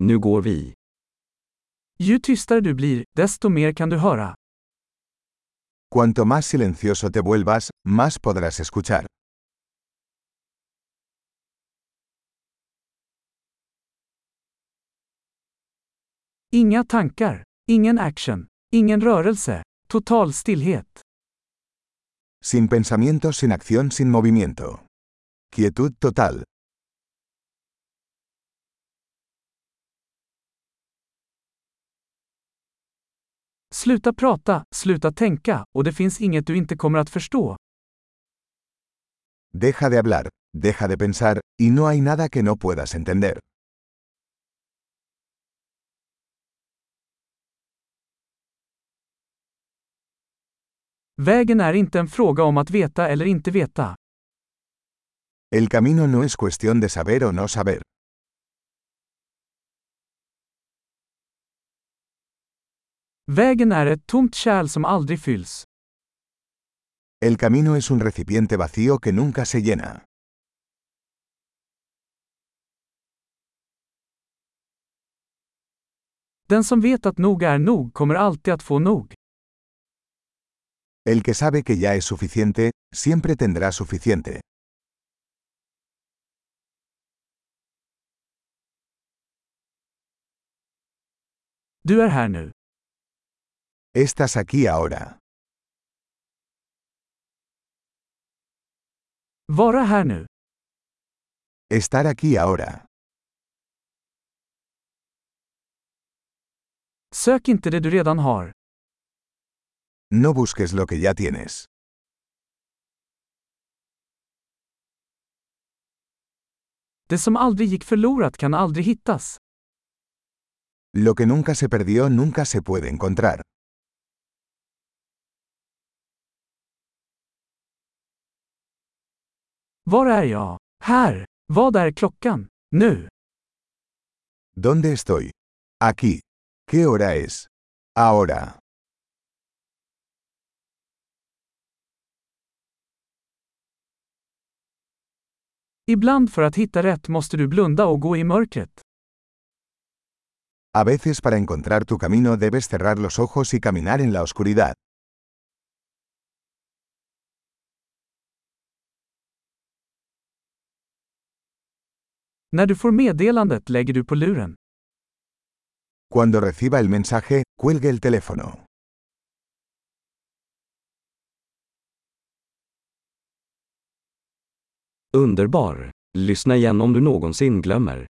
Nu går vi. Ju tystare du blir, desto mer kan du höra. Cuanto más silencioso te vuelvas, más podrás escuchar. Inga tankar, ingen action, ingen rörelse, total stillhet. Sin pensamiento, sin acción, sin movimiento. Quietud total. Sluta prata, sluta tänka, och det finns inget du inte kommer att förstå. Deja de hablar, deja de pensar, y no hay nada que no puedas entender. Vägen är inte en fråga om att veta eller inte veta. El camino no es cuestión de saber o no saber. Vägen är ett tomt kärl som aldrig fylls. El camino es un recipiente vacío que nunca se llena. Den som vet att nog är nog kommer alltid att få nog. El que sabe que ya es suficiente, siempre tendrá suficiente. Du är här nu. Estás aquí ahora. Vara här nu. Estar aquí ahora. Sök inte det du redan har. No busques lo que ya tienes. Det som aldrig gick förlorat kan aldrig hittas. Lo que nunca se perdió nunca se puede encontrar. Var är jag? Här. Vad är klockan? Nu. ¿Dónde estoy? Aquí. ¿Qué hora es? Ahora. Ibland för att hitta rätt måste du blunda och gå i mörkret. A veces para encontrar tu camino debes cerrar los ojos y caminar en la oscuridad. När du får meddelandet lägger du på luren. Cuando reciba el mensaje, cuelgue el teléfono. Underbar! Lyssna igen om du någonsin glömmer.